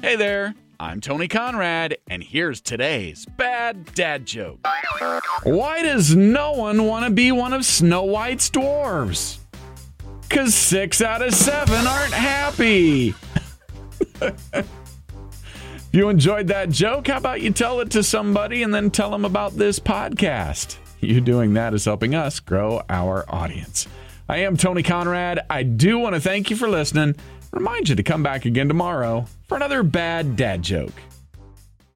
Hey there, I'm Tony Conrad, and here's today's bad dad joke. Why does no one want to be one of Snow White's dwarves? Because six out of seven aren't happy. if you enjoyed that joke, how about you tell it to somebody and then tell them about this podcast? You doing that is helping us grow our audience. I am Tony Conrad. I do want to thank you for listening. Remind you to come back again tomorrow for another bad dad joke.